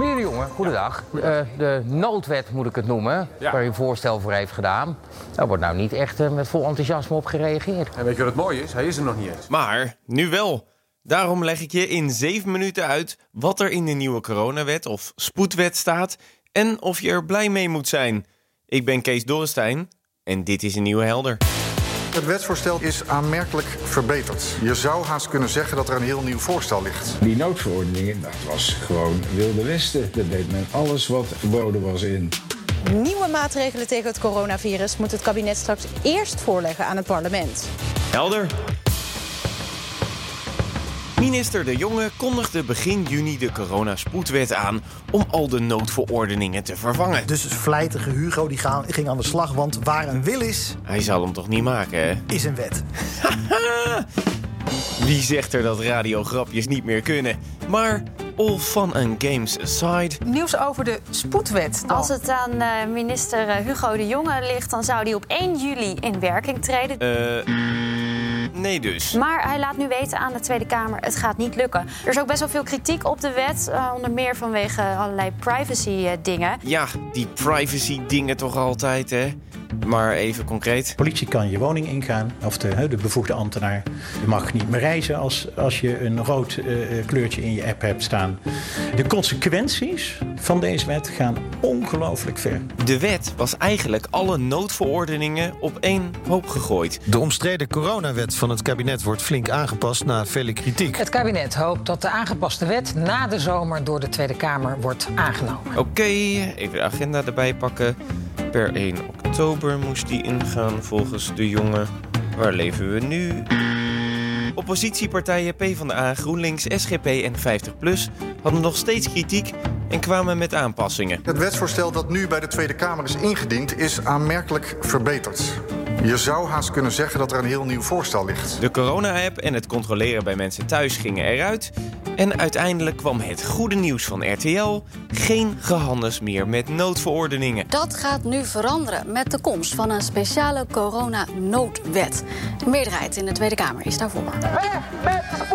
Meneer de Jonge, goedendag. Uh, de noodwet moet ik het noemen, waar u een voorstel voor heeft gedaan. Daar wordt nou niet echt uh, met vol enthousiasme op gereageerd. En weet je wat het mooie is? Hij is er nog niet eens. Maar nu wel. Daarom leg ik je in 7 minuten uit wat er in de nieuwe coronawet of spoedwet staat en of je er blij mee moet zijn. Ik ben Kees Dorrestein en dit is een nieuwe helder. Het wetsvoorstel is aanmerkelijk verbeterd. Je zou haast kunnen zeggen dat er een heel nieuw voorstel ligt. Die noodverordeningen, dat was gewoon wilde westen. Dat deed men alles wat verboden was in. Nieuwe maatregelen tegen het coronavirus moet het kabinet straks eerst voorleggen aan het parlement. Helder. Minister De Jonge kondigde begin juni de coronaspoedwet aan om al de noodverordeningen te vervangen. Dus vlijtige Hugo die ging aan de slag, want waar een wil is... Hij zal hem toch niet maken, hè? Is een wet. Wie zegt er dat radiograpjes niet meer kunnen? Maar all fun and games aside. Nieuws over de spoedwet. Als het aan uh, minister Hugo de Jonge ligt, dan zou die op 1 juli in werking treden. Eh nee dus. Maar hij laat nu weten aan de Tweede Kamer, het gaat niet lukken. Er is ook best wel veel kritiek op de wet, uh, onder meer vanwege allerlei privacy dingen. Ja, die privacy dingen toch altijd, hè? Maar even concreet. Politie kan je woning ingaan, of de, de bevoegde ambtenaar. Je mag niet meer reizen als, als je een rood uh, kleurtje in je app hebt staan. De consequenties van deze wet gaan ongelooflijk ver. De wet was eigenlijk alle noodverordeningen op één hoop gegooid. De omstreden coronawet van het kabinet wordt flink aangepast na vele kritiek. Het kabinet hoopt dat de aangepaste wet na de zomer door de Tweede Kamer wordt aangenomen. Oké, even de agenda erbij pakken. Per 1 oktober moest die ingaan volgens de jongen. Waar leven we nu? Oppositiepartijen PvdA, GroenLinks, SGP en 50PLUS hadden nog steeds kritiek en kwamen met aanpassingen. Het wetsvoorstel dat nu bij de Tweede Kamer is ingediend is aanmerkelijk verbeterd. Je zou haast kunnen zeggen dat er een heel nieuw voorstel ligt. De corona-app en het controleren bij mensen thuis gingen eruit. En uiteindelijk kwam het goede nieuws van RTL: geen gehandels meer met noodverordeningen. Dat gaat nu veranderen met de komst van een speciale corona-noodwet. De meerderheid in de Tweede Kamer is daarvoor. Weg met de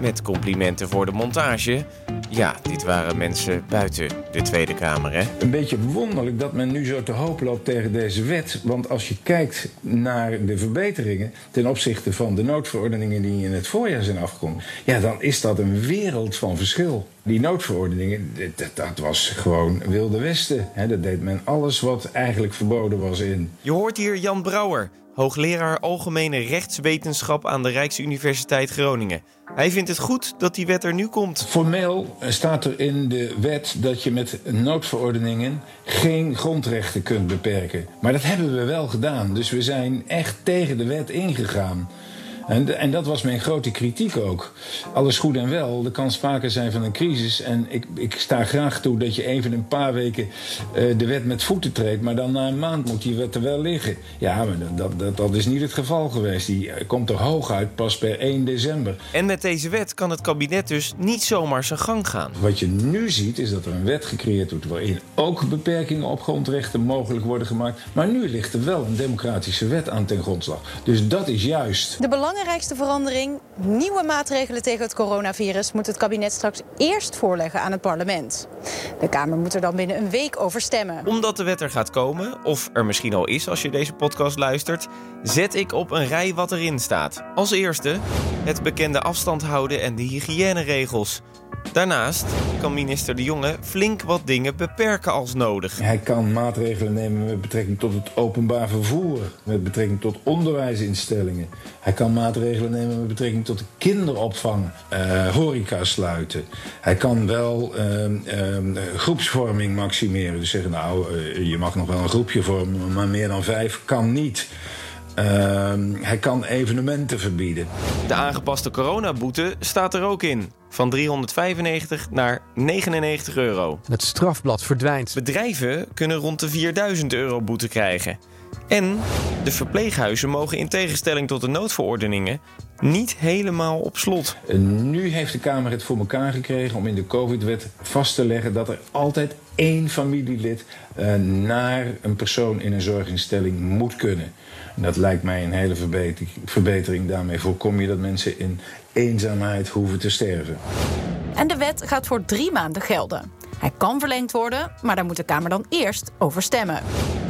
Met complimenten voor de montage. Ja, dit waren mensen buiten de Tweede Kamer, hè? Een beetje wonderlijk dat men nu zo te hoop loopt tegen deze wet. Want als je kijkt naar de verbeteringen ten opzichte van de noodverordeningen die in het voorjaar zijn afgekomen, ja, dan is dat een wereld van verschil. Die noodverordeningen, dat, dat was gewoon Wilde Westen. Hè? Dat deed men alles wat eigenlijk verboden was in. Je hoort hier Jan Brouwer, hoogleraar Algemene Rechtswetenschap aan de Rijksuniversiteit Groningen. Hij vindt het goed dat die wet er nu komt. Formeel staat er in de wet dat je met noodverordeningen geen grondrechten kunt beperken. Maar dat hebben we wel gedaan. Dus we zijn echt tegen de wet ingegaan. En, en, dat was mijn grote kritiek ook. Alles goed en wel, er kan sprake zijn van een crisis. En ik, ik sta graag toe dat je even een paar weken uh, de wet met voeten treedt. Maar dan na een maand moet die wet er wel liggen. Ja, maar dat, dat, dat is niet het geval geweest. Die komt er hooguit pas per 1 december. En met deze wet kan het kabinet dus niet zomaar zijn gang gaan. Wat je nu ziet is dat er een wet gecreëerd wordt... waarin ook beperkingen op grondrechten mogelijk worden gemaakt. Maar nu ligt er wel een democratische wet aan ten grondslag. Dus dat is juist. De belangrijkste verandering, nieuwe maatregelen tegen het coronavirus, moet het kabinet straks eerst voorleggen aan het parlement. De Kamer moet er dan binnen een week over stemmen. Omdat de wet er gaat komen, of er misschien al is als je deze podcast luistert, zet ik op een rij wat erin staat. Als eerste het bekende afstand houden en de hygiëneregels. Daarnaast kan minister De Jonge flink wat dingen beperken als nodig. Hij kan maatregelen nemen met betrekking tot het openbaar vervoer, met betrekking tot onderwijsinstellingen. Hij kan maatregelen nemen met betrekking tot de kinderopvang, uh, horeca sluiten. Hij kan wel uh, uh, groepsvorming maximeren. Dus zeggen, nou, je mag nog wel een groepje vormen, maar meer dan vijf kan niet. Ehm, hij kan evenementen verbieden. De aangepaste coronaboete staat er ook in. Van 395 naar 99 euro. Het strafblad verdwijnt. Bedrijven kunnen rond de 4000 euro boete krijgen. En de verpleeghuizen mogen in tegenstelling tot de noodverordeningen niet helemaal op slot. Nu heeft de Kamer het voor elkaar gekregen om in de COVID-wet vast te leggen dat er altijd één familielid uh, naar een persoon in een zorginstelling moet kunnen. Dat lijkt mij een hele verbetering. verbetering. Daarmee voorkom je dat mensen in eenzaamheid hoeven te sterven. En de wet gaat voor drie maanden gelden. Hij kan verlengd worden, maar daar moet de Kamer dan eerst over stemmen.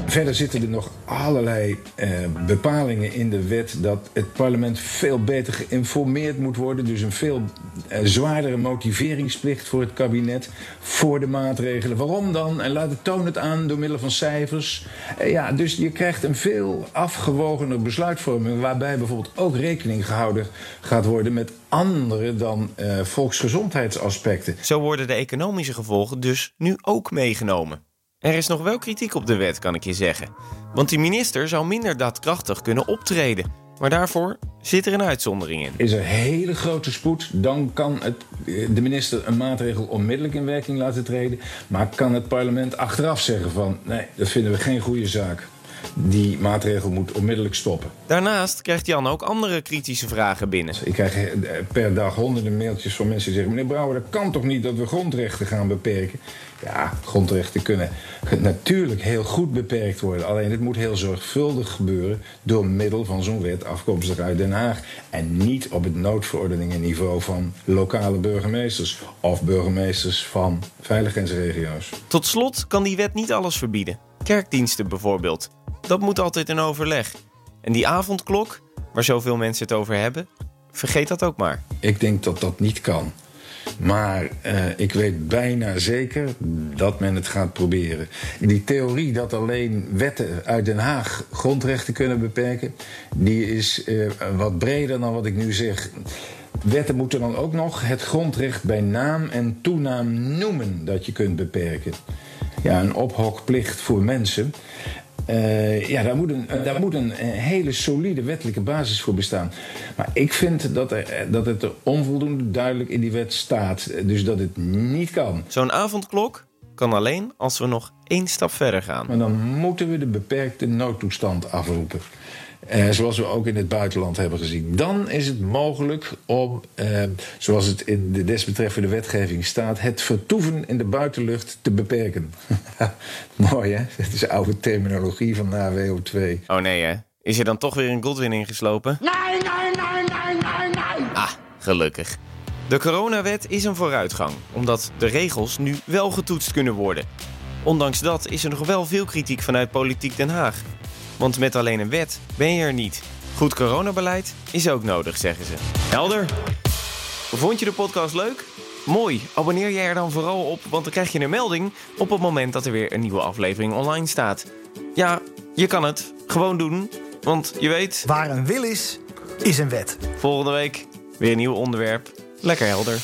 Verder zitten er nog allerlei eh, bepalingen in de wet dat het parlement veel beter geïnformeerd moet worden. Dus een veel eh, zwaardere motiveringsplicht voor het kabinet voor de maatregelen. Waarom dan? En laat het toon het aan door middel van cijfers. Eh, ja, dus je krijgt een veel afgewogener besluitvorming waarbij bijvoorbeeld ook rekening gehouden gaat worden met andere dan eh, volksgezondheidsaspecten. Zo worden de economische gevolgen dus nu ook meegenomen. Er is nog wel kritiek op de wet, kan ik je zeggen. Want die minister zou minder daadkrachtig kunnen optreden. Maar daarvoor zit er een uitzondering in. Is er hele grote spoed, dan kan het, de minister een maatregel onmiddellijk in werking laten treden. Maar kan het parlement achteraf zeggen van nee, dat vinden we geen goede zaak. Die maatregel moet onmiddellijk stoppen. Daarnaast krijgt Jan ook andere kritische vragen binnen. Ik krijg eh, per dag honderden mailtjes van mensen die zeggen... meneer Brouwer, dat kan toch niet dat we grondrechten gaan beperken? Ja, grondrechten kunnen natuurlijk heel goed beperkt worden. Alleen het moet heel zorgvuldig gebeuren door middel van zo'n wet afkomstig uit Den Haag. En niet op het noodverordeningenniveau van lokale burgemeesters of burgemeesters van veiligheidsregio's. Tot slot kan die wet niet alles verbieden. Kerkdiensten bijvoorbeeld. Dat moet altijd in overleg. En die avondklok, waar zoveel mensen het over hebben, vergeet dat ook maar. Ik denk dat dat niet kan. Maar uh, ik weet bijna zeker dat men het gaat proberen. Die theorie dat alleen wetten uit Den Haag grondrechten kunnen beperken, die is uh, wat breder dan wat ik nu zeg. Wetten moeten dan ook nog het grondrecht bij naam en toenaam noemen dat je kunt beperken. Ja, een ophokplicht voor mensen. Uh, ja, daar moet, een, daar moet een hele solide wettelijke basis voor bestaan. Maar ik vind dat, er, dat het er onvoldoende duidelijk in die wet staat. Dus dat het niet kan. Zo'n avondklok kan alleen als we nog één stap verder gaan. Maar dan moeten we de beperkte noodtoestand afroepen. Uh, zoals we ook in het buitenland hebben gezien. Dan is het mogelijk om, uh, zoals het in de desbetreffende wetgeving staat, het vertoeven in de buitenlucht te beperken. Mooi hè? Dat is oude terminologie van AWO2. Oh nee hè? Is er dan toch weer een Godwin ingeslopen? Nee, nee, nee, nee, nee, nee! Ah, gelukkig. De coronawet is een vooruitgang, omdat de regels nu wel getoetst kunnen worden. Ondanks dat is er nog wel veel kritiek vanuit Politiek Den Haag. Want met alleen een wet ben je er niet. Goed coronabeleid is ook nodig, zeggen ze. Helder. Vond je de podcast leuk? Mooi, abonneer je er dan vooral op, want dan krijg je een melding op het moment dat er weer een nieuwe aflevering online staat. Ja, je kan het. Gewoon doen, want je weet... Waar een wil is, is een wet. Volgende week weer een nieuw onderwerp. Lekker helder.